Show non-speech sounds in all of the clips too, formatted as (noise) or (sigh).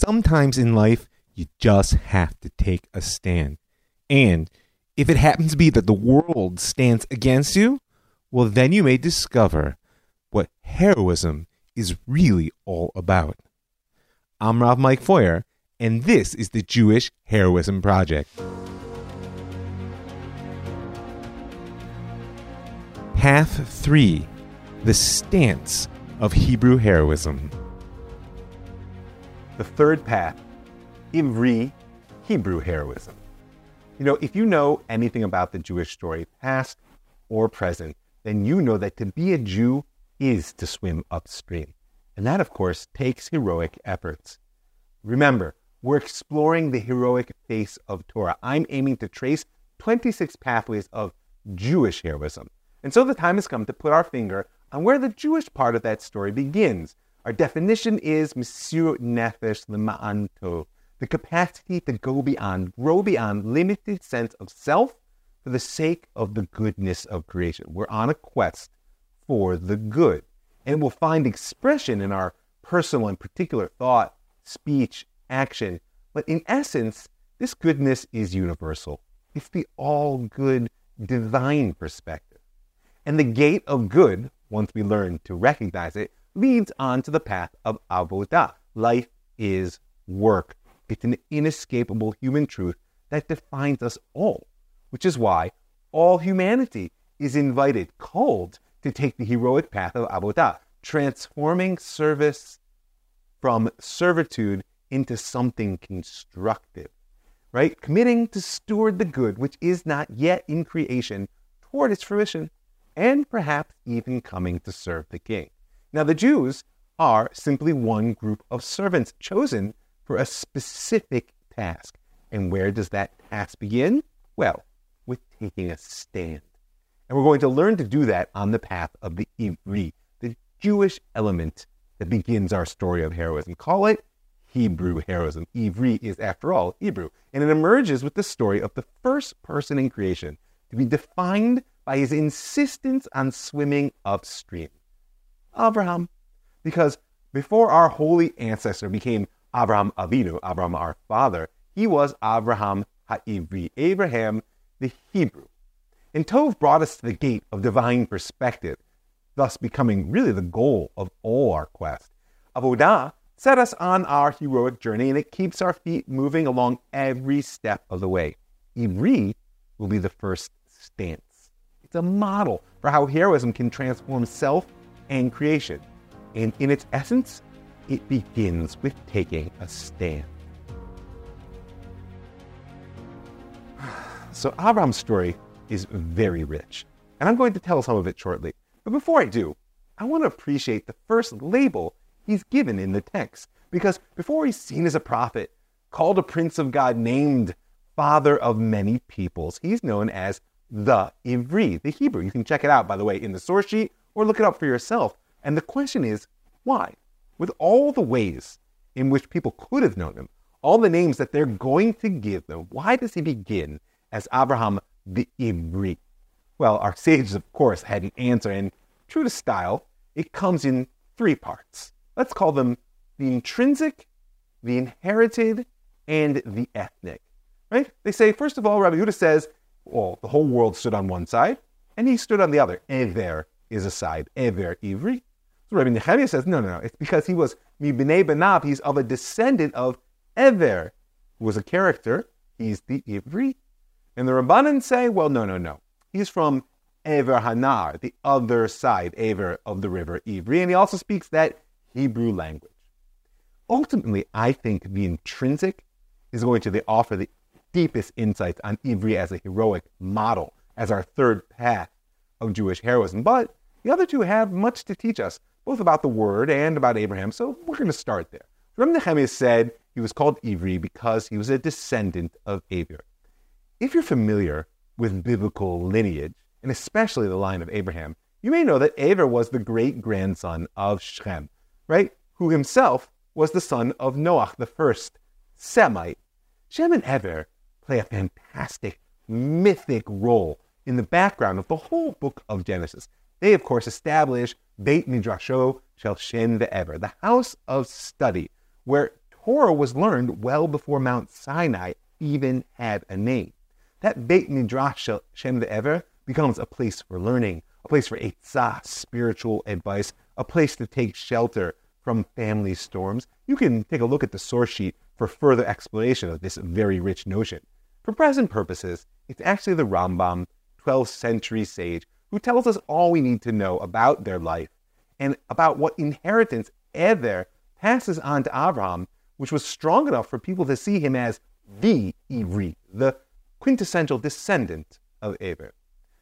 sometimes in life, you just have to take a stand. And if it happens to be that the world stands against you, well, then you may discover what heroism is really all about. I'm Rav Mike Feuer, and this is the Jewish Heroism Project. Path 3 The Stance of Hebrew Heroism. The third path, Ivri Hebrew Heroism. You know, if you know anything about the Jewish story, past or present, then you know that to be a Jew is to swim upstream. And that, of course, takes heroic efforts. Remember, we're exploring the heroic face of Torah. I'm aiming to trace 26 pathways of Jewish heroism. And so the time has come to put our finger on where the Jewish part of that story begins. Our definition is Mesirut Nefesh Lema'an Tov, the capacity to go beyond, grow beyond limited sense of self for the sake of the goodness of creation. We're on a quest for the good. And we'll find expression in our personal and particular thought, speech, action. But in essence, this goodness is universal. It's the all good divine perspective. And the gate of good, once we learn to recognize it, leads on to the path of avodah. Life is work. It's an inescapable human truth that defines us all, which is why all humanity is invited, called to take the heroic path of avodah, transforming service from servitude into something constructive, right? Committing to steward the good which is not yet in creation toward its fruition, and perhaps even coming to serve the king. Now, the Jews are simply one group of servants chosen for a specific task. And where does that task begin? Well, with taking a stand. And we're going to learn to do that on the path of the Ivri, the Jewish element that begins our story of heroism. Call it Hebrew heroism. Ivri is, after all, Hebrew. And it emerges with the story of the first person in creation to be defined by his insistence on swimming upstream. Abraham. Because before our holy ancestor became Abraham Avinu, Abraham our father, he was Abraham Ha'ivri, Abraham the Hebrew. And Tov brought us to the gate of divine perspective, thus becoming really the goal of all our quest. Avodah set us on our heroic journey, and it keeps our feet moving along every step of the way. Ivri will be the first stance. It's a model for how heroism can transform self and creation. And in its essence, it begins with taking a stand. (sighs) So, Abraham's story is very rich, and I'm going to tell some of it shortly. But before I do, I want to appreciate the first label he's given in the text, because before he's seen as a prophet, called a prince of God, named father of many peoples, he's known as the Ivri, the Hebrew. You can check it out, by the way, in the source sheet or look it up for yourself. And the question is, why? With all the ways in which people could have known him, all the names that they're going to give them, why does he begin as Abraham the Ivri? Well, our sages, of course, had an answer, and true to style, it comes in three parts. Let's call them the intrinsic, the inherited, and the ethnic. Right? They say, first of all, Rabbi Yehuda says, well, the whole world stood on one side, and he stood on the other. Ever is a side. Ever Ivri. So Rabbi Nehemiah says, no, no, no. It's because he was Mibnei Benav. He's of a descendant of Ever, who was a character. He's the Ivri. And the Rabbanan say, well, no, no, no. He's from Ever Hanar, the other side, Ever of the river Ivri. And he also speaks that Hebrew language. Ultimately, I think the intrinsic is going to offer the deepest insights on Ivri as a heroic model, as our third path of Jewish heroism. But the other two have much to teach us, both about the word and about Abraham, so we're going to start there. Rabbi Nehemiah said he was called Ivri because he was a descendant of Ever. If you're familiar with biblical lineage, and especially the line of Abraham, you may know that Ever was the great grandson of Shem, right? Who himself was the son of Noach, the first Semite. Shem and Ever play a fantastic mythic role in the background of the whole book of Genesis. They, of course, establish Beit Midrasho Shel Shem ve'Ever, the house of study, where Torah was learned well before Mount Sinai even had a name. That Beit Midrash Shel Shem Ever becomes a place for learning, a place for etzah, spiritual advice, a place to take shelter from family storms. You can take a look at the source sheet for further explanation of this very rich notion. For present purposes, it's actually the Rambam, 12th century sage, who tells us all we need to know about their life and about what inheritance Ever passes on to Abraham, which was strong enough for people to see him as the Ivri, the quintessential descendant of Eber.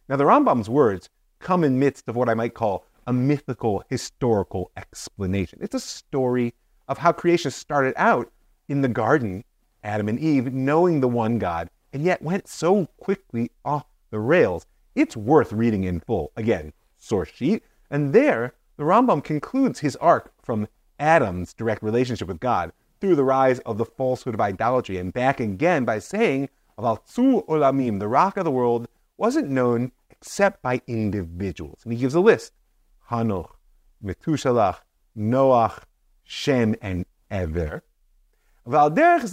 Now, the Rambam's words come in midst of what I might call a mythical historical explanation. It's a story of how creation started out in the garden, Adam and Eve knowing the one God, and yet went so quickly off the rails. It's worth reading in full. Again, source sheet. And there, the Rambam concludes his arc from Adam's direct relationship with God through the rise of the falsehood of idolatry and back again by saying, Aval Tzur Olamim, the rock of the world, wasn't known except by individuals. And he gives a list Hanoch, Methuselah, Noach, Shem, and Ever. He says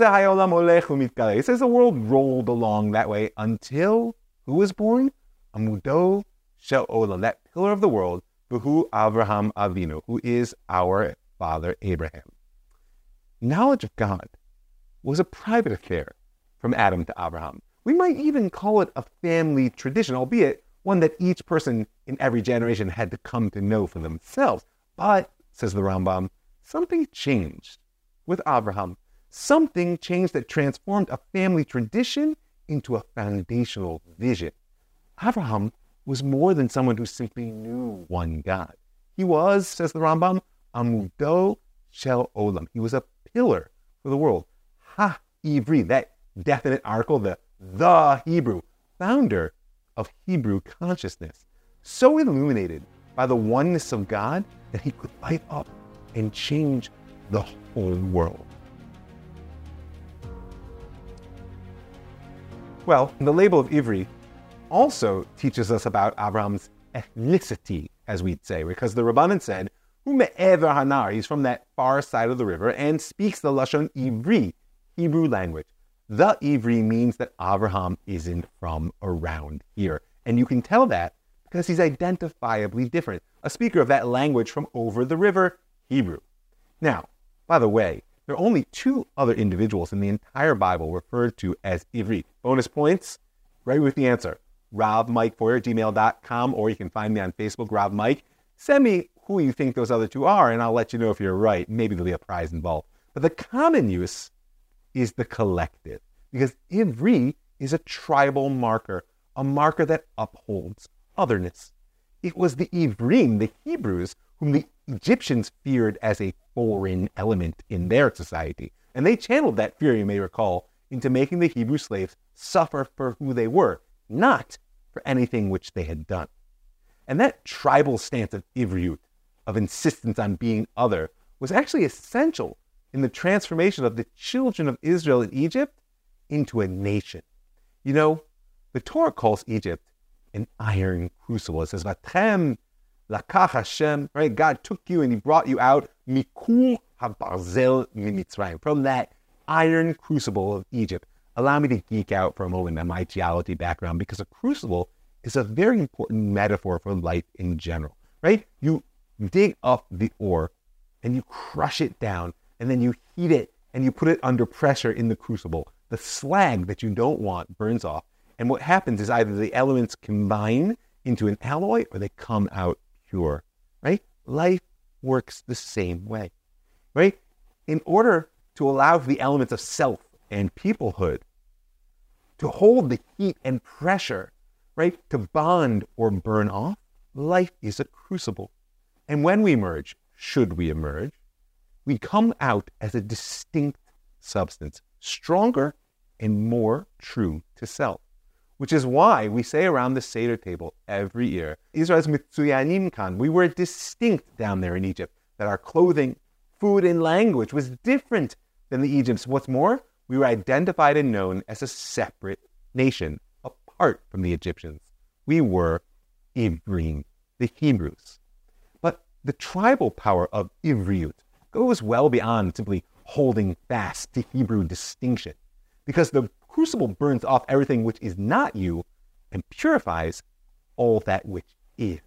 the world rolled along that way until who was born? Amudo Shel Olam, that pillar of the world, who Abraham Avinu, who is our father Abraham. Knowledge of God was a private affair from Adam to Abraham. We might even call it a family tradition, albeit one that each person in every generation had to come to know for themselves. But, says the Rambam, something changed with Abraham. Something changed that transformed a family tradition into a foundational vision. Abraham was more than someone who simply knew one God. He was, says the Rambam, Amudo Shel Olam. He was a pillar for the world. Ha Ivri, that definite article, the the Hebrew, founder of Hebrew consciousness, so illuminated by the oneness of God that he could light up and change the whole world. Well, the label of Ivri also teaches us about Abraham's ethnicity, as we'd say, because the Rabbanan said Ume'ever Hanar, he's from that far side of the river and speaks the Lashon Ivri, Hebrew language. The Ivri means that Abraham isn't from around here. And you can tell that because he's identifiably different, a speaker of that language from over the river, Hebrew. Now, by the way, there are only two other individuals in the entire Bible referred to as Ivri. Bonus points, right with the answer. Rav Mike Feuer, gmail.com, or you can find me on Facebook, Rav Mike. Send me who you think those other two are, and I'll let you know if you're right. Maybe there'll be a prize involved. But the common use is the collective, because Ivri is a tribal marker, a marker that upholds otherness. It was the Ivrim, the Hebrews, whom the Egyptians feared as a foreign element in their society. And they channeled that fear, you may recall, into making the Hebrew slaves suffer for who they were, not for anything which they had done. And that tribal stance of Ivriut of insistence on being other was actually essential in the transformation of the children of Israel in Egypt into a nation. You know, the Torah calls Egypt an iron crucible. It says, Vatem lakach Hashem, right? God took you and he brought you out, mikur habarzel mimitzrayim, from that iron crucible of Egypt. Allow me to geek out for a moment on my geology background because a crucible is a very important metaphor for life in general, right? You dig up the ore and you crush it down and then you heat it and you put it under pressure in the crucible. The slag that you don't want burns off. And what happens is either the elements combine into an alloy or they come out pure, right? Life works the same way, right? In order to allow the elements of self and peoplehood to hold the heat and pressure, right, to bond or burn off, life is a crucible. And when we emerge, should we emerge, we come out as a distinct substance, stronger and more true to self. Which is why we say around the Seder table every year, Israel's mitzuyanim Khan, we were distinct down there in Egypt, that our clothing, food, and language was different than the Egyptians. What's more, we were identified and known as a separate nation, apart from the Egyptians. We were Ivrim, the Hebrews But the tribal power of Ivriut goes well beyond simply holding fast to Hebrew distinction. Because the crucible burns off everything which is not you and purifies all that which is.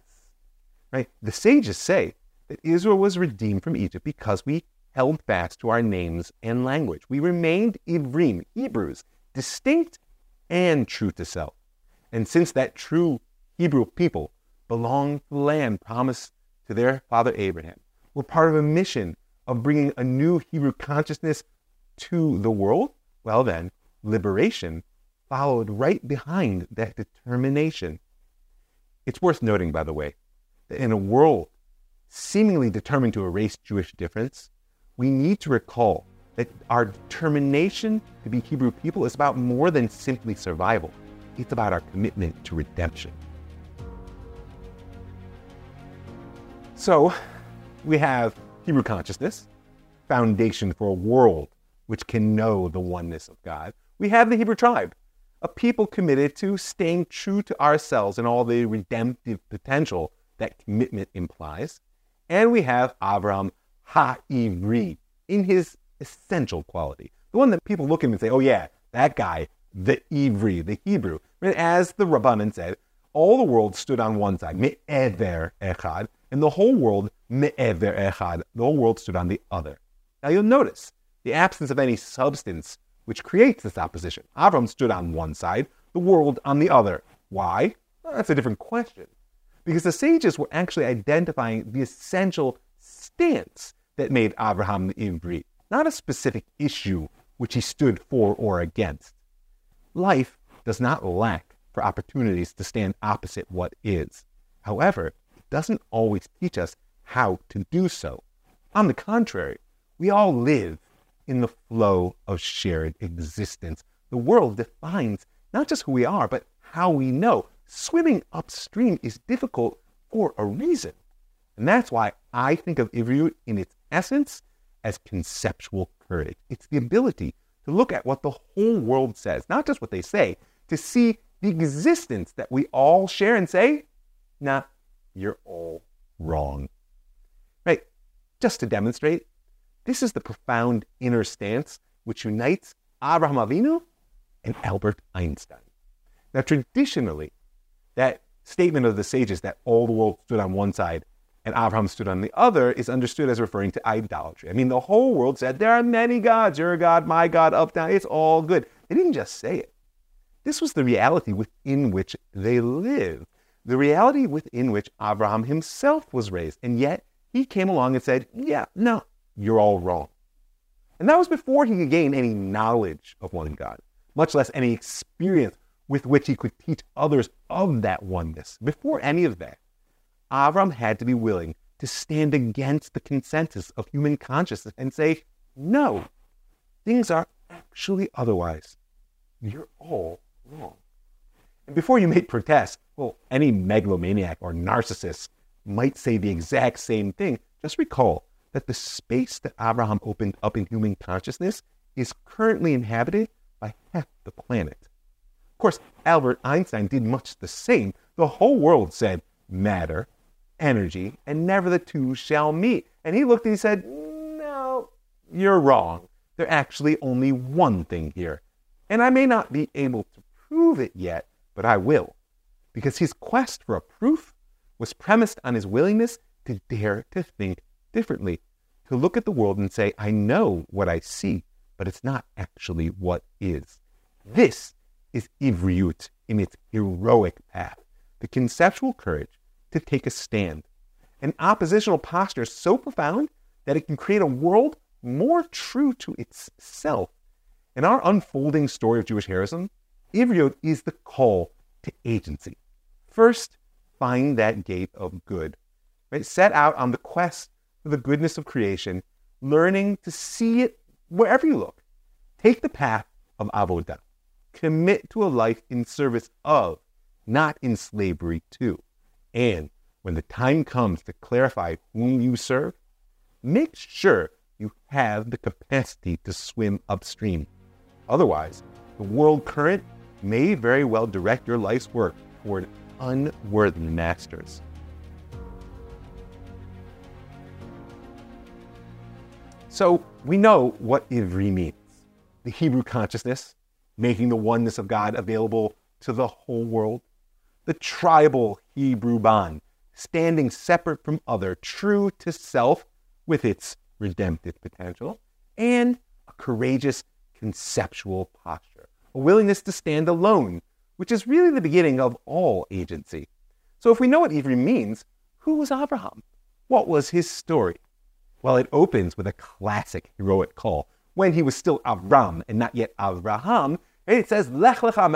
Right? The sages say that Israel was redeemed from Egypt because we held fast to our names and language. We remained Ivrim, Hebrews, distinct and true to self. And since that true Hebrew people belonged to the land promised to their father Abraham, we're part of a mission of bringing a new Hebrew consciousness to the world. Well, then, liberation followed right behind that determination. It's worth noting, by the way, that in a world seemingly determined to erase Jewish difference, we need to recall that our determination to be Hebrew people is about more than simply survival. It's about our commitment to redemption. So, we have Hebrew consciousness, foundation for a world which can know the oneness of God. We have the Hebrew tribe, a people committed to staying true to ourselves and all the redemptive potential that commitment implies. And we have Avram Ha'ivri in his essential quality. The one that people look at him and say, oh, yeah, that guy, the Ivri, the Hebrew. As the Rabbanan said, all the world stood on one side, me'ever echad, and the whole world, me'ever echad, the whole world stood on the other. Now you'll notice the absence of any substance which creates this opposition. Avram stood on one side, the world on the other. Why? Well, that's a different question. Because the sages were actually identifying the essential stance that made Abraham the Ivri, not a specific issue which he stood for or against. Life does not lack for opportunities to stand opposite what is. However, it doesn't always teach us how to do so. On the contrary, we all live in the flow of shared existence. The world defines not just who we are, but how we know. Swimming upstream is difficult for a reason. And that's why I think of Ivriut in its essence as conceptual courage. It's the ability to look at what the whole world says, not just what they say, to see the existence that we all share and say, nah, you're all wrong. Right? Just to demonstrate, this is the profound inner stance which unites Abraham Avinu and Albert Einstein. Now, traditionally, that statement of the sages that all the world stood on one side and Abraham stood on the other is understood as referring to idolatry. I mean, the whole world said, There are many gods, your God, my God, up, down, it's all good. They didn't just say it. This was the reality within which they lived, the reality within which Abraham himself was raised. And yet, he came along and said, Yeah, no, you're all wrong. And that was before he could gain any knowledge of one God, much less any experience with which he could teach others of that oneness. Before any of that, Avram had to be willing to stand against the consensus of human consciousness and say, no, things are actually otherwise. You're all wrong. And before you make protest, well, any megalomaniac or narcissist might say the exact same thing. Just recall that the space that Abraham opened up in human consciousness is currently inhabited by half the planet. Of course, Albert Einstein did much the same. The whole world said matter, energy, and never the two shall meet. And he looked and he said, No, you're wrong. There's actually only one thing here. And I may not be able to prove it yet, but I will. Because his quest for a proof was premised on his willingness to dare to think differently, to look at the world and say, I know what I see, but it's not actually what is. This is Ivriut in its heroic path, the conceptual courage to take a stand, an oppositional posture is so profound that it can create a world more true to itself. In our unfolding story of Jewish heroism, Ivriut is the call to agency. First, find that gate of good. Right? Set out on the quest for the goodness of creation, learning to see it wherever you look. Take the path of avodah. Commit to a life in service of, not in slavery to. And when the time comes to clarify whom you serve, make sure you have the capacity to swim upstream. Otherwise, the world current may very well direct your life's work toward unworthy masters. So we know what Ivri means the Hebrew consciousness, making the oneness of God available to the whole world, the tribal Hebrew bond, standing separate from other, true to self with its redemptive potential, and a courageous conceptual posture, a willingness to stand alone, which is really the beginning of all agency. So if we know what Ivri means, who was Abraham? What was his story? Well, it opens with a classic heroic call when he was still Avram and not yet Avraham. It says, Lech lecha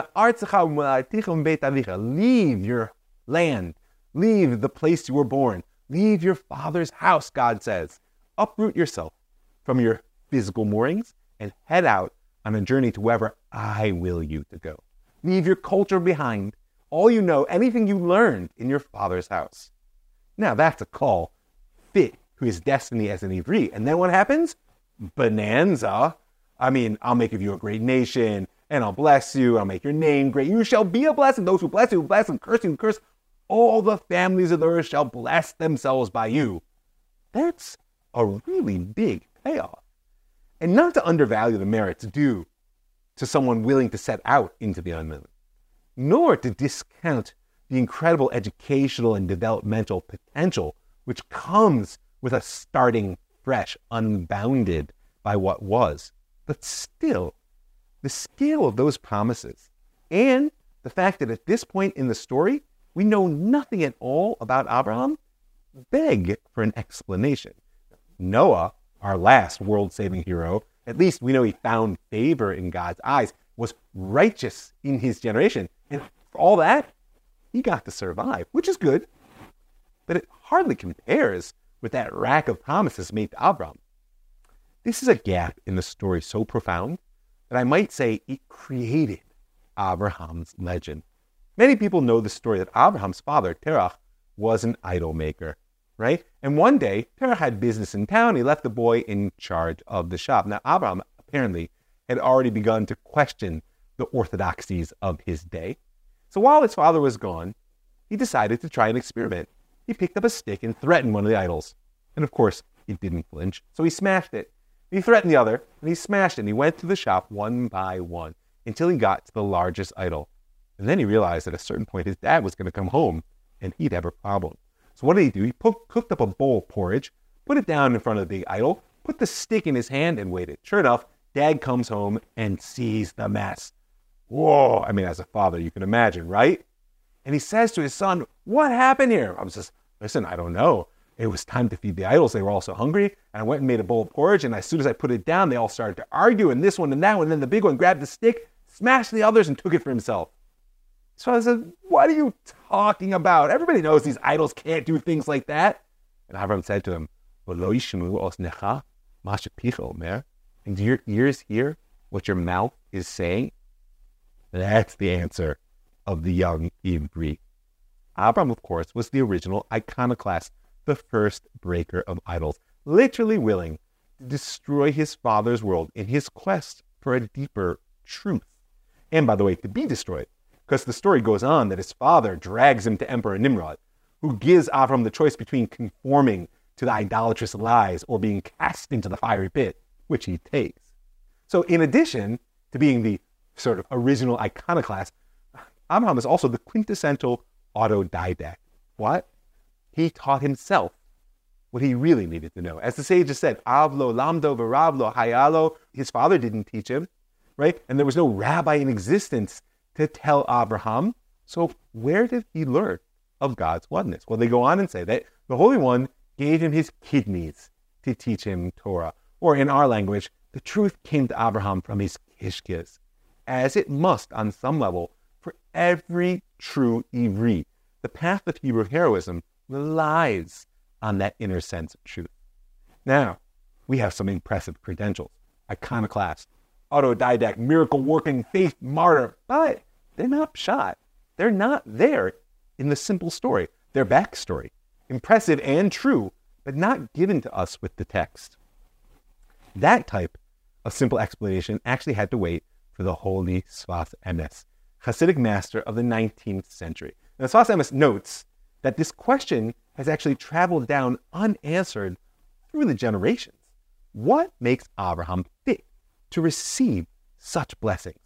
Leave your land. Leave the place you were born. Leave your father's house, God says. Uproot yourself from your physical moorings and head out on a journey to wherever I will you to go. Leave your culture behind, all you know, anything you learned in your father's house. Now that's a call fit to his destiny as an Ivri. And then what happens? Bonanza. I mean, I'll make of you a great nation, and I'll bless you, I'll make your name great. You shall be a blessing. Those who bless you, bless, and curse you, curse. All the families of the earth shall bless themselves by you. That's a really big payoff. And not to undervalue the merits due to someone willing to set out into the unknown, nor to discount the incredible educational and developmental potential which comes with a starting fresh, unbounded by what was. But still, the scale of those promises and the fact that at this point in the story, we know nothing at all about Abraham beg for an explanation. Noah, our last world saving hero, at least we know he found favor in God's eyes, was righteous in his generation. And for all that, he got to survive, which is good. But it hardly compares with that rack of promises made to Abram. This is a gap in the story so profound that I might say it created Abraham's legend. Many people know the story that Abraham's father, Terach, was an idol maker, right? And one day, Terach had business in town. He left the boy in charge of the shop. Now, Abraham apparently had already begun to question the orthodoxies of his day. So while his father was gone, he decided to try an experiment. He picked up a stick and threatened one of the idols. And of course, it didn't flinch, so he smashed it. He threatened the other, and he smashed it. And he went through the shop one by one until he got to the largest idol. And then he realized at a certain point his dad was going to come home and he'd have a problem. So what did he do? He put, cooked up a bowl of porridge, put it down in front of the idol, put the stick in his hand, and waited. Sure enough, dad comes home and sees the mess. Whoa! I mean, as a father, you can imagine, right? And he says to his son, What happened here? I was just, listen, I don't know it was time to feed the idols. They were also hungry. And I went and made a bowl of porridge. And as soon as I put it down, they all started to argue. And this one and that one. And then the big one grabbed the stick, smashed the others, and took it for himself. So I said, What are you talking about? Everybody knows these idols can't do things like that. And Avram said to him, And your ears hear what your mouth is saying? That's the answer of the young Ivri. Abram, of course, was the original iconoclast the first breaker of idols, literally willing to destroy his father's world in his quest for a deeper truth. And by the way, to be destroyed, because the story goes on that his father drags him to Emperor Nimrod, who gives Avram the choice between conforming to the idolatrous lies or being cast into the fiery pit, which he takes. So, in addition to being the sort of original iconoclast, Abraham is also the quintessential autodidact. What? He taught himself what he really needed to know. As the sages said, Avlo lamdo varavlo hayalo, his father didn't teach him, right? And there was no rabbi in existence to tell Abraham. So where did he learn of God's oneness? Well, they go on and say that the Holy One gave him his kidneys to teach him Torah. Or in our language, the truth came to Abraham from his kishkis, as it must on some level for every true Ivri. The path of Hebrew heroism relies on that inner sense of truth. Now, we have some impressive credentials iconoclast, autodidact, miracle working faith martyr, but they're not shot. They're not there in the simple story, their backstory. Impressive and true, but not given to us with the text. That type of simple explanation actually had to wait for the holy Sfas Emes, Hasidic master of the 19th century. Now, Sfas Emes notes that this question has actually traveled down unanswered through the generations. what makes Abraham fit to receive such blessings?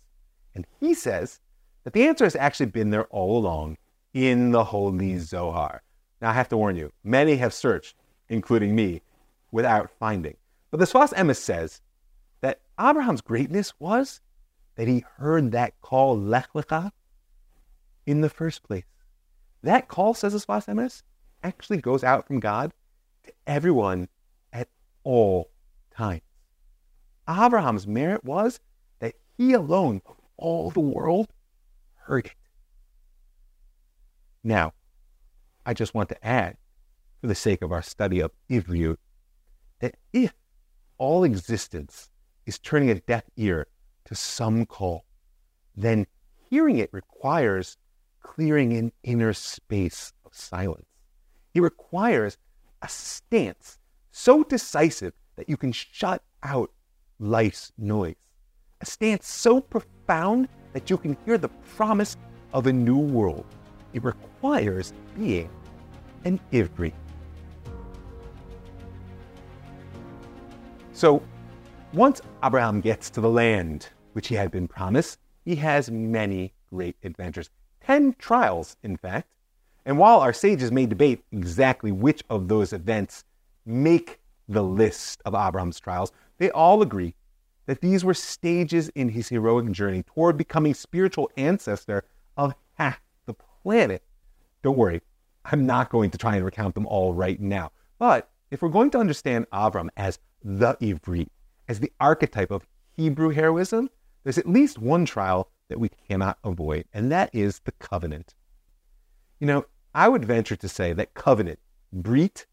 And he says that the answer has actually been there all along in the Holy Zohar. Now, I have to warn you, many have searched, including me, without finding. But the Sfas Emes says that Abraham's greatness was that he heard that call, Lech Lecha, in the first place. That call, says the Sfas Emes, actually goes out from God to everyone at all times. Abraham's merit was that he alone of all the world heard it. Now, I just want to add, for the sake of our study of Ivriut, that if all existence is turning a deaf ear to some call, then hearing it requires clearing an inner space of silence. It requires a stance so decisive that you can shut out life's noise. A stance so profound that you can hear the promise of a new world. It requires being an Ivri. So, once Abraham gets to the land which he had been promised, he has many great adventures. Ten trials, in fact. And while our sages may debate exactly which of those events make the list of Abraham's trials, they all agree that these were stages in his heroic journey toward becoming spiritual ancestor of half the planet. Don't worry, I'm not going to try and recount them all right now. But if we're going to understand Avram as the Ivri, as the archetype of Hebrew heroism, there's at least one trial that we cannot avoid, and that is the covenant. You know, I would venture to say that covenant, brit,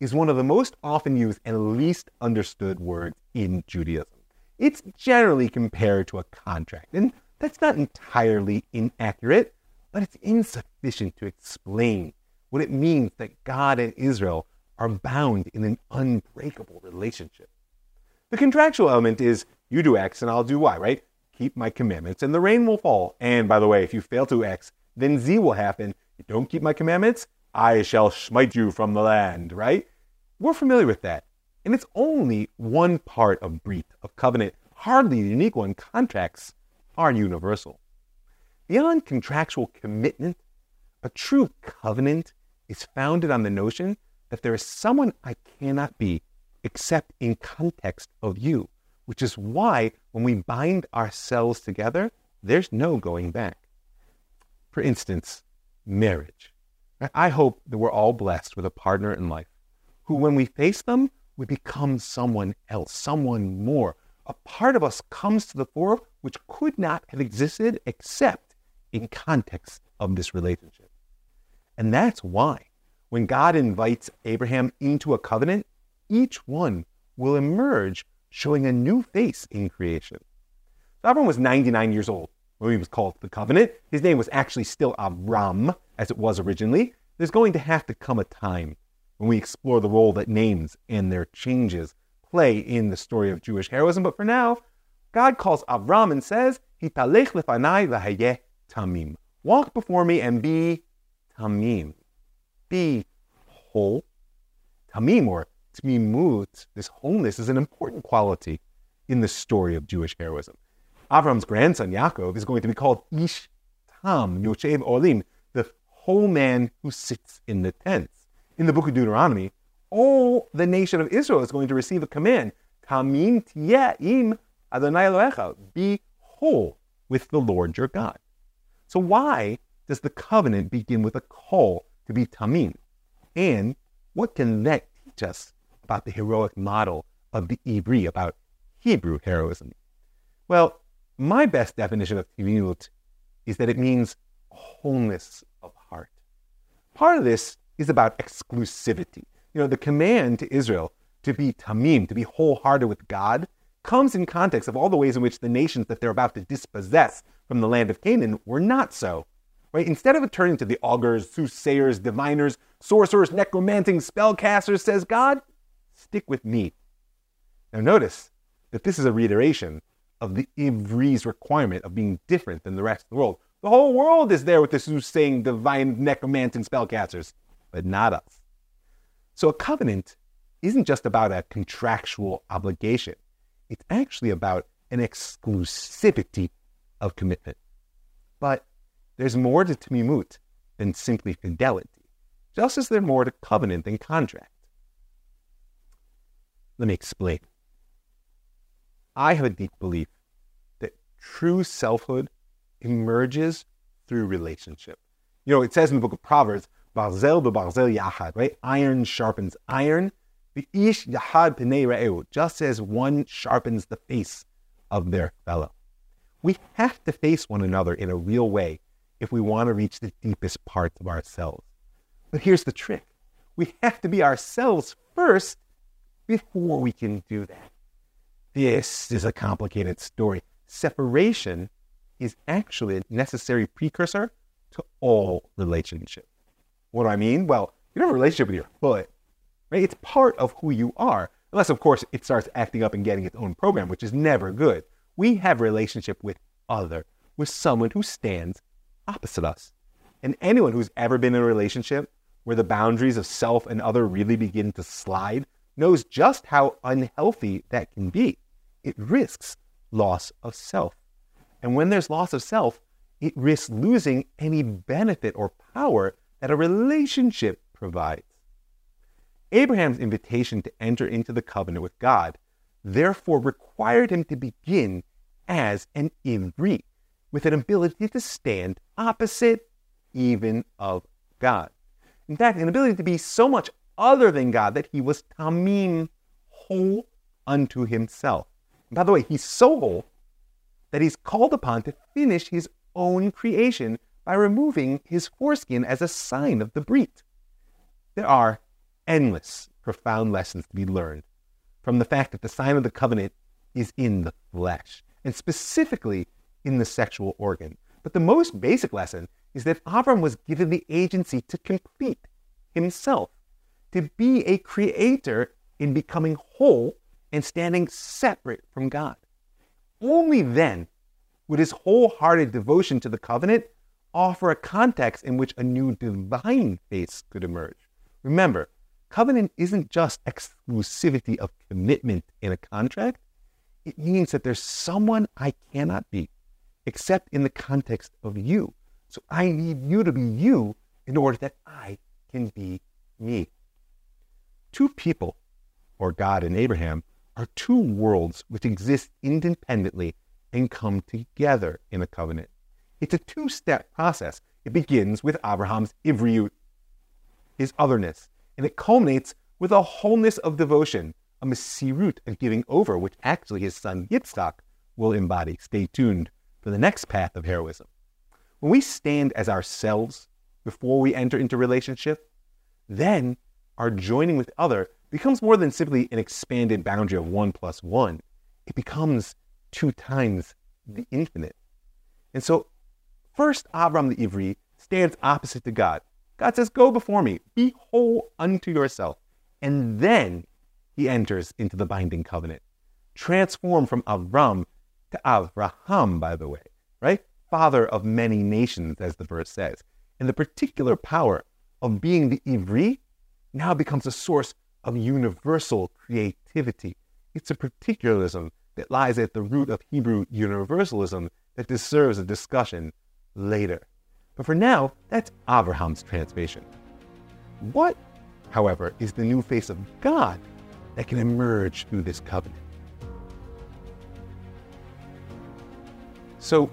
is one of the most often used and least understood words in Judaism. It's generally compared to a contract, and that's not entirely inaccurate, but it's insufficient to explain what it means that God and Israel are bound in an unbreakable relationship. The contractual element is you do X and I'll do Y, right? Keep my commandments and the rain will fall. And by the way, if you fail to X, then Z will happen. You don't keep my commandments, I shall smite you from the land, right? We're familiar with that. And it's only one part of Brit, of covenant, hardly a unique one. Contracts are universal. Beyond contractual commitment, a true covenant is founded on the notion that there is someone I cannot be except in context of you, which is why when we bind ourselves together, there's no going back. For instance, marriage. I hope that we're all blessed with a partner in life who, when we face them, we become someone else, someone more. A part of us comes to the fore which could not have existed except in context of this relationship. And that's why when God invites Abraham into a covenant, each one will emerge showing a new face in creation. So Abraham was 99 years old when he was called the covenant. His name was actually still Abram, as it was originally. There's going to have to come a time when we explore the role that names and their changes play in the story of Jewish heroism. But for now, God calls Abram and says, lefanai tamim. Walk before me and be tamim. Be whole. Tamim or tmimut, this wholeness, is an important quality in the story of Jewish heroism. Avram's grandson Yaakov is going to be called Ish Tam, Yoshev Ohalim, the whole man who sits in the tents. In the book of Deuteronomy, all the nation of Israel is going to receive a command, Tamim im Adonai Elohecha, be whole with the Lord your God. So why does the covenant begin with a call to be Tamim? And what can that teach us about the heroic model of the Ivri, about Hebrew heroism? Well, my best definition of Tmimut is that it means wholeness of heart. Part of this is about exclusivity. You know, the command to Israel to be tamim, to be wholehearted with God, comes in context of all the ways in which the nations that they're about to dispossess from the land of Canaan were not so. Right? Instead of turning to the augurs, soothsayers, diviners, sorcerers, necromanting, spellcasters, says God, stick with me. Now notice that this is a reiteration of the Ivri's requirement of being different than the rest of the world. The whole world is there with the soothsaying, divine, necromanting spellcasters, but not us. So a covenant isn't just about a contractual obligation. It's actually about an exclusivity of commitment. But there's more to Tamimut than simply fidelity, just as there's more to covenant than contract. Let me explain. I have a deep belief that true selfhood emerges through relationship. You know, it says in the book of Proverbs, Barzel barzel yachad, right? Iron sharpens iron. The ish yahad re'eu, just as one sharpens the face of their fellow. We have to face one another in a real way if we want to reach the deepest parts of ourselves. But here's the trick we have to be ourselves first before we can do that. This is a complicated story. Separation is actually a necessary precursor to all relationships. What do I mean? Well, you have a relationship with your foot, right? It's part of who you are. Unless, of course, it starts acting up and getting its own program, which is never good. We have a relationship with other, with someone who stands opposite us. And anyone who's ever been in a relationship where the boundaries of self and other really begin to slide knows just how unhealthy that can be. It risks loss of self. And when there's loss of self, it risks losing any benefit or power that a relationship provides. Abraham's invitation to enter into the covenant with God therefore required him to begin as an Ivri, with an ability to stand opposite even of God. In fact, an ability to be so much other than God that he was tamim, whole unto himself. And by the way, he's so whole that he's called upon to finish his own creation by removing his foreskin as a sign of the brit. There are endless profound lessons to be learned from the fact that the sign of the covenant is in the flesh, and specifically in the sexual organ. But the most basic lesson is that Avram was given the agency to complete himself, to be a creator in becoming whole and standing separate from God. Only then would his wholehearted devotion to the covenant offer a context in which a new divine face could emerge. Remember, covenant isn't just exclusivity of commitment in a contract, it means that there's someone I cannot be except in the context of you. So I need you to be you in order that I can be me. Two people, or God and Abraham, are two worlds which exist independently and come together in a covenant. It's a two step process. It begins with Abraham's ivriut, his otherness, and it culminates with a wholeness of devotion, a mesirut, a giving over, which actually his son Yitzchak will embody. Stay tuned for the next path of heroism. When we stand as ourselves before we enter into relationship, then our joining with other becomes more than simply an expanded boundary of one plus one. It becomes two times the infinite. And so, first, Avram the Ivri stands opposite to God. God says, Go before me, be whole unto yourself. And then he enters into the binding covenant, transformed from Avram to Avraham, by the way, right? Father of many nations, as the verse says. And the particular power of being the Ivri now becomes a source of universal creativity. It's a particularism that lies at the root of Hebrew universalism that deserves a discussion later. But for now, that's Abraham's transformation. What, however, is the new face of God that can emerge through this covenant? So,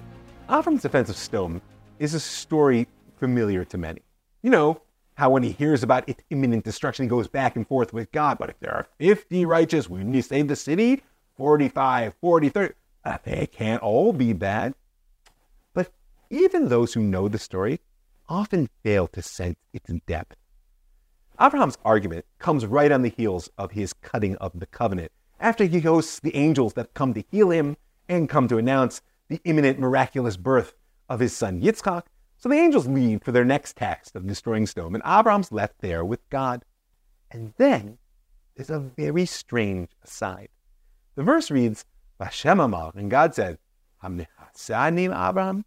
Avram's defense of Sodom is a story familiar to many. You know, how when he hears about its imminent destruction, he goes back and forth with God. But if there are 50 righteous, we need to save the city. 45, 40, 30. Uh, they can't all be bad. But even those who know the story often fail to sense its depth. Abraham's argument comes right on the heels of his cutting of the covenant, after he hosts the angels that come to heal him and come to announce the imminent miraculous birth of his son Yitzchak. So the angels leave for their next task of destroying Sodom, and Abraham's left there with God. And then there's a very strange aside. The verse reads, Vashem Amar, and God said, Abraham,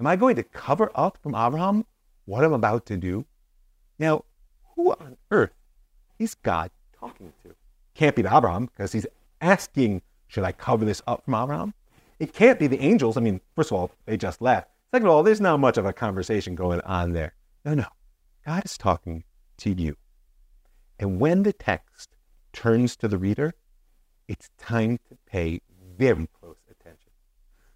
Am I going to cover up from Abraham what I'm about to do? Now, who on earth is God talking to? Can't be to Abraham because he's asking, should I cover this up from Abraham? It can't be the angels. I mean, first of all, they just left. Second of all, there's not much of a conversation going on there. No, no. God is talking to you. And when the text turns to the reader, it's time to pay very close attention.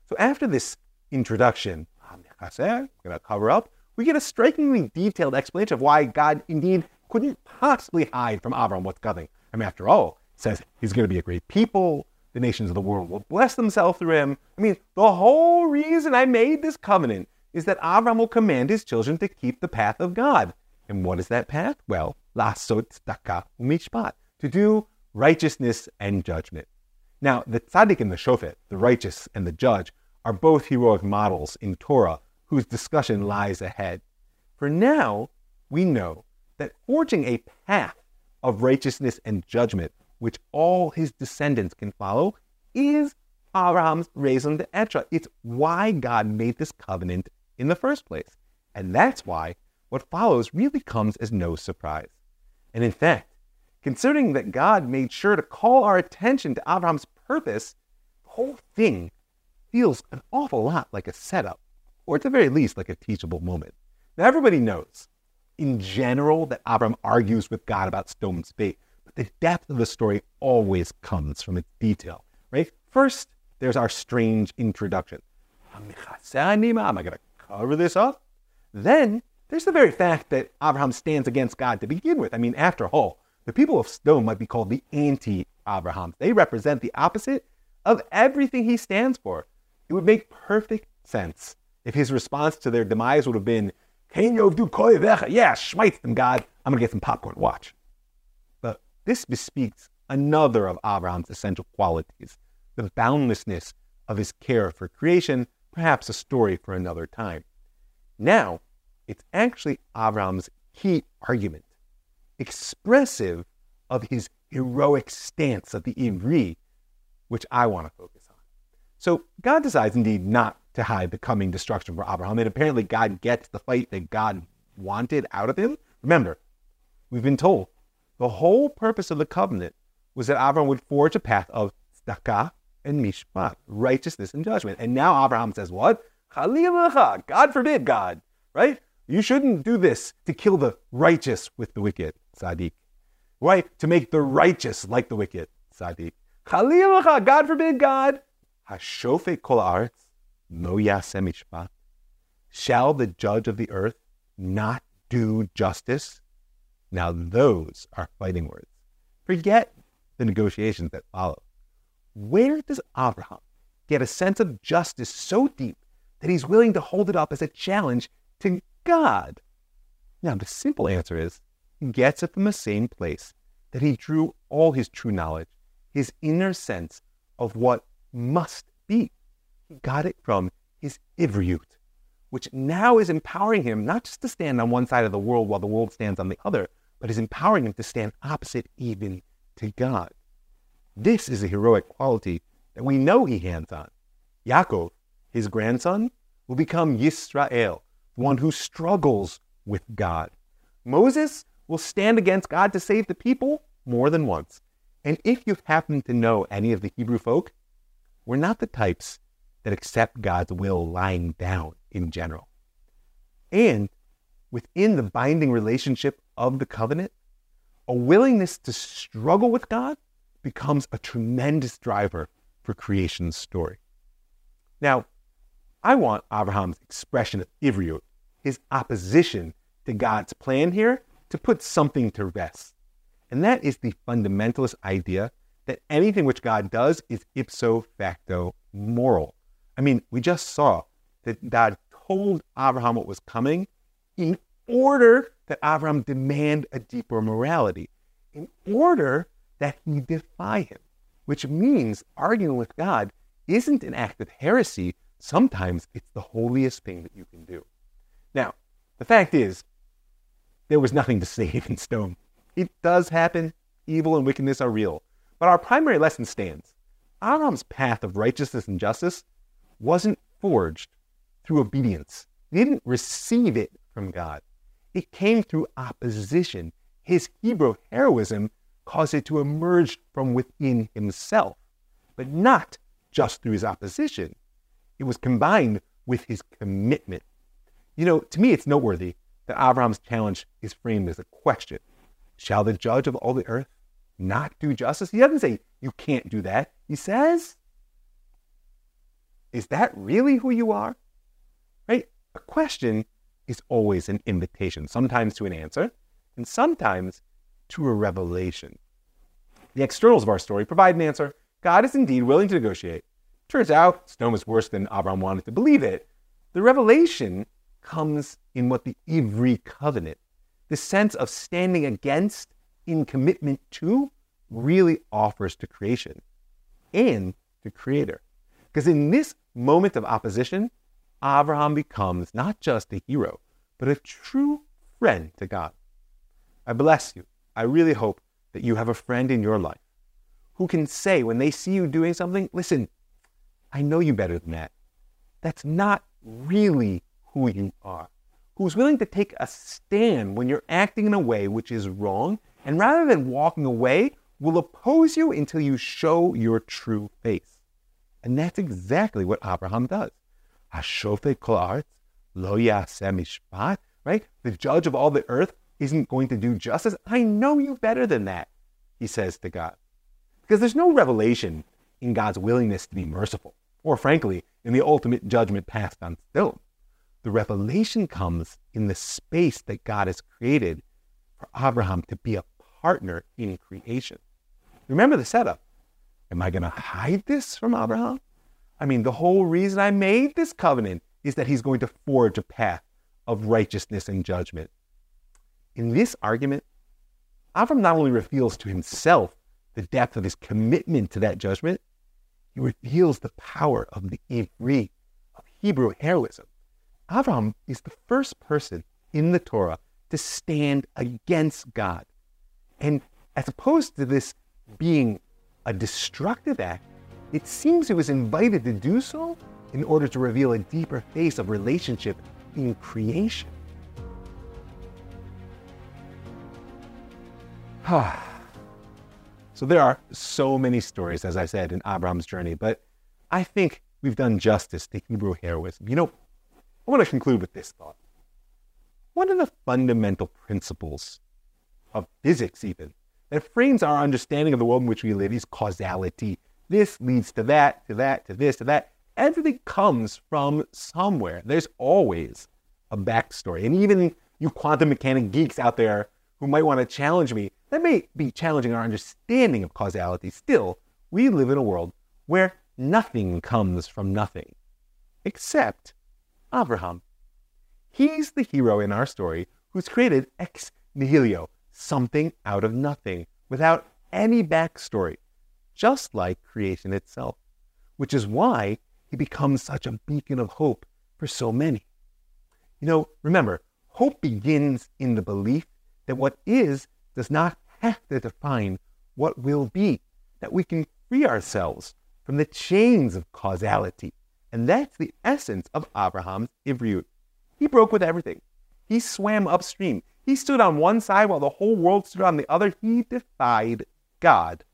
So after this introduction, I'm going to cover up, we get a strikingly detailed explanation of why God indeed couldn't possibly hide from Avram what's coming. I mean, after all, it says he's going to be a great people. The nations of the world will bless themselves through him. I mean, the whole reason I made this covenant is that Avram will command his children to keep the path of God. And what is that path? Well, lasot tzedakah umishpat, to do righteousness and judgment. Now, the tzaddik and the shofet, the righteous and the judge, are both heroic models in Torah whose discussion lies ahead. For now, we know that forging a path of righteousness and judgment, which all his descendants can follow, is Abraham's raison d'etre. It's why God made this covenant in the first place. And that's why what follows really comes as no surprise. And in fact, considering that God made sure to call our attention to Abraham's purpose, the whole thing feels an awful lot like a setup, or at the very least, like a teachable moment. Now, everybody knows in general that Abraham argues with God about Sodom's fate, but the depth of the story always comes from its detail, right? First, there's our strange introduction. Am I going to cover this up? Then there's the very fact that Abraham stands against God to begin with. I mean, after all, the people of Sodom might be called the anti Abrahams. They represent the opposite of everything he stands for. It would make perfect sense if his response to their demise would have been, yeah, schmeiz them, God. I'm going to get some popcorn. Watch. This bespeaks another of Abraham's essential qualities the boundlessness of his care for creation, perhaps a story for another time. Now, it's actually Abraham's key argument, expressive of his heroic stance of the Ivri, which I want to focus on. So God decides indeed not to hide the coming destruction for Abraham, and apparently God gets the fight that God wanted out of him. Remember, we've been told the whole purpose of the covenant was that Abraham would forge a path of tzedakah and mishpat, righteousness and judgment. And now Abraham says, what? God forbid, God, right? You shouldn't do this to kill the righteous with the wicked, Sadiq. Right? To make the righteous like the wicked, Sadiq. God forbid, God. Hashofet kol arts, no mishpat. Shall the judge of the earth not do justice? Now those are fighting words. Forget the negotiations that follow. Where does Abraham get a sense of justice so deep that he's willing to hold it up as a challenge to God? Now, the simple answer is he gets it from the same place that he drew all his true knowledge, his inner sense of what must be. He got it from his Ivriyut, which now is empowering him not just to stand on one side of the world while the world stands on the other, but is empowering him to stand opposite even to God. This is a heroic quality that we know he hands on. Yaakov, his grandson, will become Yisrael, one who struggles with God. Moses will stand against God to save the people more than once. And if you happen to know any of the Hebrew folk, we're not the types that accept God's will lying down in general. And within the binding relationship of the covenant, a willingness to struggle with God becomes a tremendous driver for creation's story. Now, I want Abraham's expression of Ivriut, his opposition to God's plan here, to put something to rest. And that is the fundamentalist idea that anything which God does is ipso facto moral. I mean, we just saw that God told Abraham what was coming in order that Abraham demand a deeper morality, in order that he defy him, which means arguing with God isn't an act of heresy. Sometimes it's the holiest thing that you can do. Now, the fact is, there was nothing to (laughs) save in Sodom. It does happen. Evil and wickedness are real. But our primary lesson stands. Abraham's path of righteousness and justice wasn't forged through obedience. He didn't receive it from God. It came through opposition His Hebrew heroism caused it to emerge from within himself, but not just through his opposition. It was combined with his commitment. You know, to me, it's noteworthy that Abraham's challenge is framed as a question Shall the judge of all the earth not do justice? He doesn't say, You can't do that. He says, Is that really who you are? Right? A question is always an invitation, sometimes to an answer, and sometimes to a revelation. The externals of our story provide an answer. God is indeed willing to negotiate. Turns out, Sodom is worse than Abraham wanted to believe it. The revelation comes in what the Ivri covenant, the sense of standing against in commitment to, really offers to creation and to Creator. Because in this moment of opposition, Abraham becomes not just a hero, but a true friend to God. I bless you. I really hope that you have a friend in your life who can say when they see you doing something, listen, I know you better than that. That's not really who you are. Who's willing to take a stand when you're acting in a way which is wrong, and rather than walking away, will oppose you until you show your true face. And that's exactly what Abraham does. Hashofet kol haaretz lo yaseh mishpat, right? The judge of all the earth isn't going to do justice. I know you better than that, he says to God. Because there's no revelation in God's willingness to be merciful, or frankly, in the ultimate judgment passed on Sodom. The revelation comes in the space that God has created for Abraham to be a partner in creation. Remember the setup. Am I going to hide this from Abraham? I mean, the whole reason I made this covenant is that he's going to forge a path of righteousness and judgment. In this argument, Avram not only reveals to himself the depth of his commitment to that judgment, he reveals the power of the Ivri, of Hebrew heroism. Avram is the first person in the Torah to stand against God. And as opposed to this being a destructive act, it seems he was invited to do so in order to reveal a deeper face of relationship in creation. (sighs) so there are so many stories, as I said, in Abraham's journey, but I think we've done justice to Hebrew heroism. You know, I want to conclude with this thought. One of the fundamental principles of physics, even, that frames our understanding of the world in which we live is causality. This leads to that, to that, to this, to that. Everything comes from somewhere. There's always a backstory. And even you quantum mechanic geeks out there who might want to challenge me, that may be challenging our understanding of causality. Still, we live in a world where nothing comes from nothing, except Abraham. He's the hero in our story who's created ex nihilo, something out of nothing, without any backstory, just like creation itself, which is why he becomes such a beacon of hope for so many. You know, remember, hope begins in the belief that what is does not have to define what will be, that we can free ourselves from the chains of causality. And that's the essence of Abraham's Ivriyut. He broke with everything. He swam upstream. He stood on one side while the whole world stood on the other. He defied God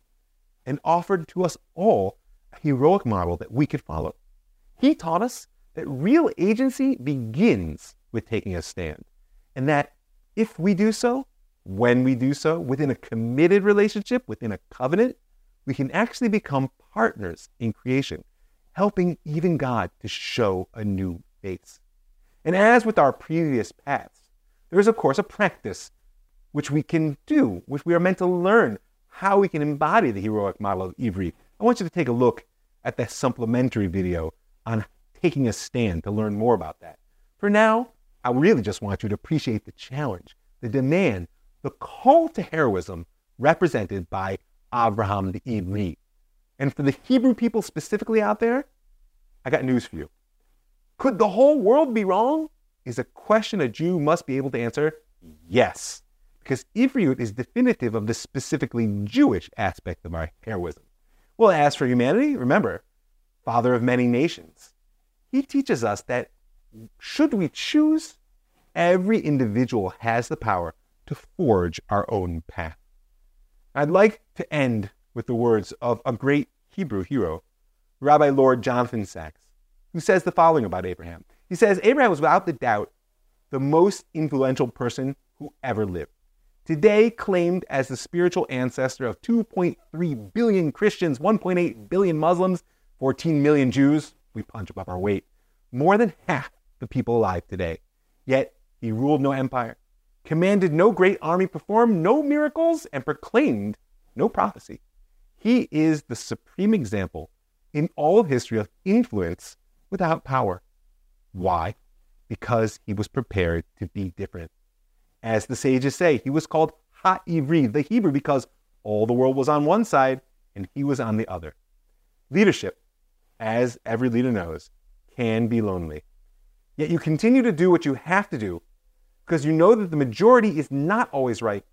and offered to us all a heroic model that we could follow. He taught us that real agency begins with taking a stand, and that if we do so, when we do so, within a committed relationship, within a covenant, we can actually become partners in creation, helping even God to show a new face. And as with our previous paths, there is, of course, a practice which we can do, which we are meant to learn how we can embody the heroic model of Ivri. I want you to take a look at the supplementary video on taking a stand to learn more about that. For now, I really just want you to appreciate the challenge, the demand, the call to heroism represented by Abraham the Ivri. And for the Hebrew people specifically out there, I got news for you. Could the whole world be wrong? Is a question a Jew must be able to answer yes, because Ivriut is definitive of the specifically Jewish aspect of our heroism. Well, as for humanity, remember, father of many nations. He teaches us that should we choose, every individual has the power to forge our own path. I'd like to end with the words of a great Hebrew hero, Rabbi Lord Jonathan Sacks, who says the following about Abraham. He says, Abraham was without the doubt the most influential person who ever lived. Today, claimed as the spiritual ancestor of 2.3 billion Christians, 1.8 billion Muslims, 14 million Jews, we punch above our weight, more than half the people alive today. Yet, he ruled no empire, commanded no great army, performed no miracles, and proclaimed no prophecy. He is the supreme example in all of history of influence without power. Why? Because he was prepared to be different. As the sages say, he was called Ha-Ivri, the Hebrew, because all the world was on one side and he was on the other. Leadership, as every leader knows, can be lonely. Yet you continue to do what you have to do because you know that the majority is not always right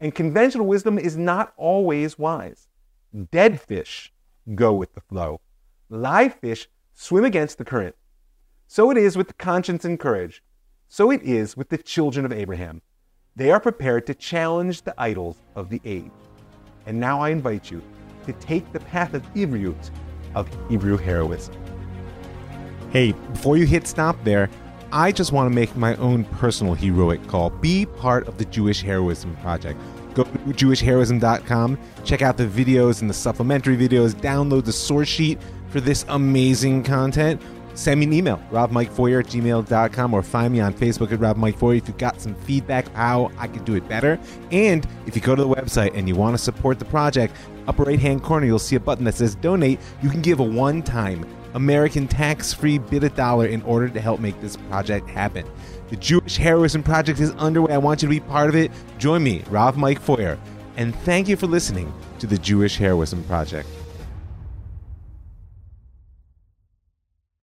and conventional wisdom is not always wise. Dead fish go with the flow. Live fish swim against the current. So it is with conscience and courage. So it is with the children of Abraham. They are prepared to challenge the idols of the age. And now I invite you to take the path of Ivriyut, of Hebrew heroism. Hey, before you hit stop there, I just want to make my own personal heroic call. Be part of the Jewish Heroism Project. Go to jewishheroism.com, check out the videos and the supplementary videos, download the source sheet for this amazing content. Send me an email, ravmikefeuer at gmail.com, or find me on Facebook at ravmikefeuer if you've got some feedback how I could do it better. And if you go to the website and you want to support the project, upper right hand corner, you'll see a button that says donate. You can give a one time American tax free bit of dollar in order to help make this project happen. The Jewish Heroism Project is underway. I want you to be part of it. Join me, Rav Mike Feuer, and thank you for listening to the Jewish Heroism Project.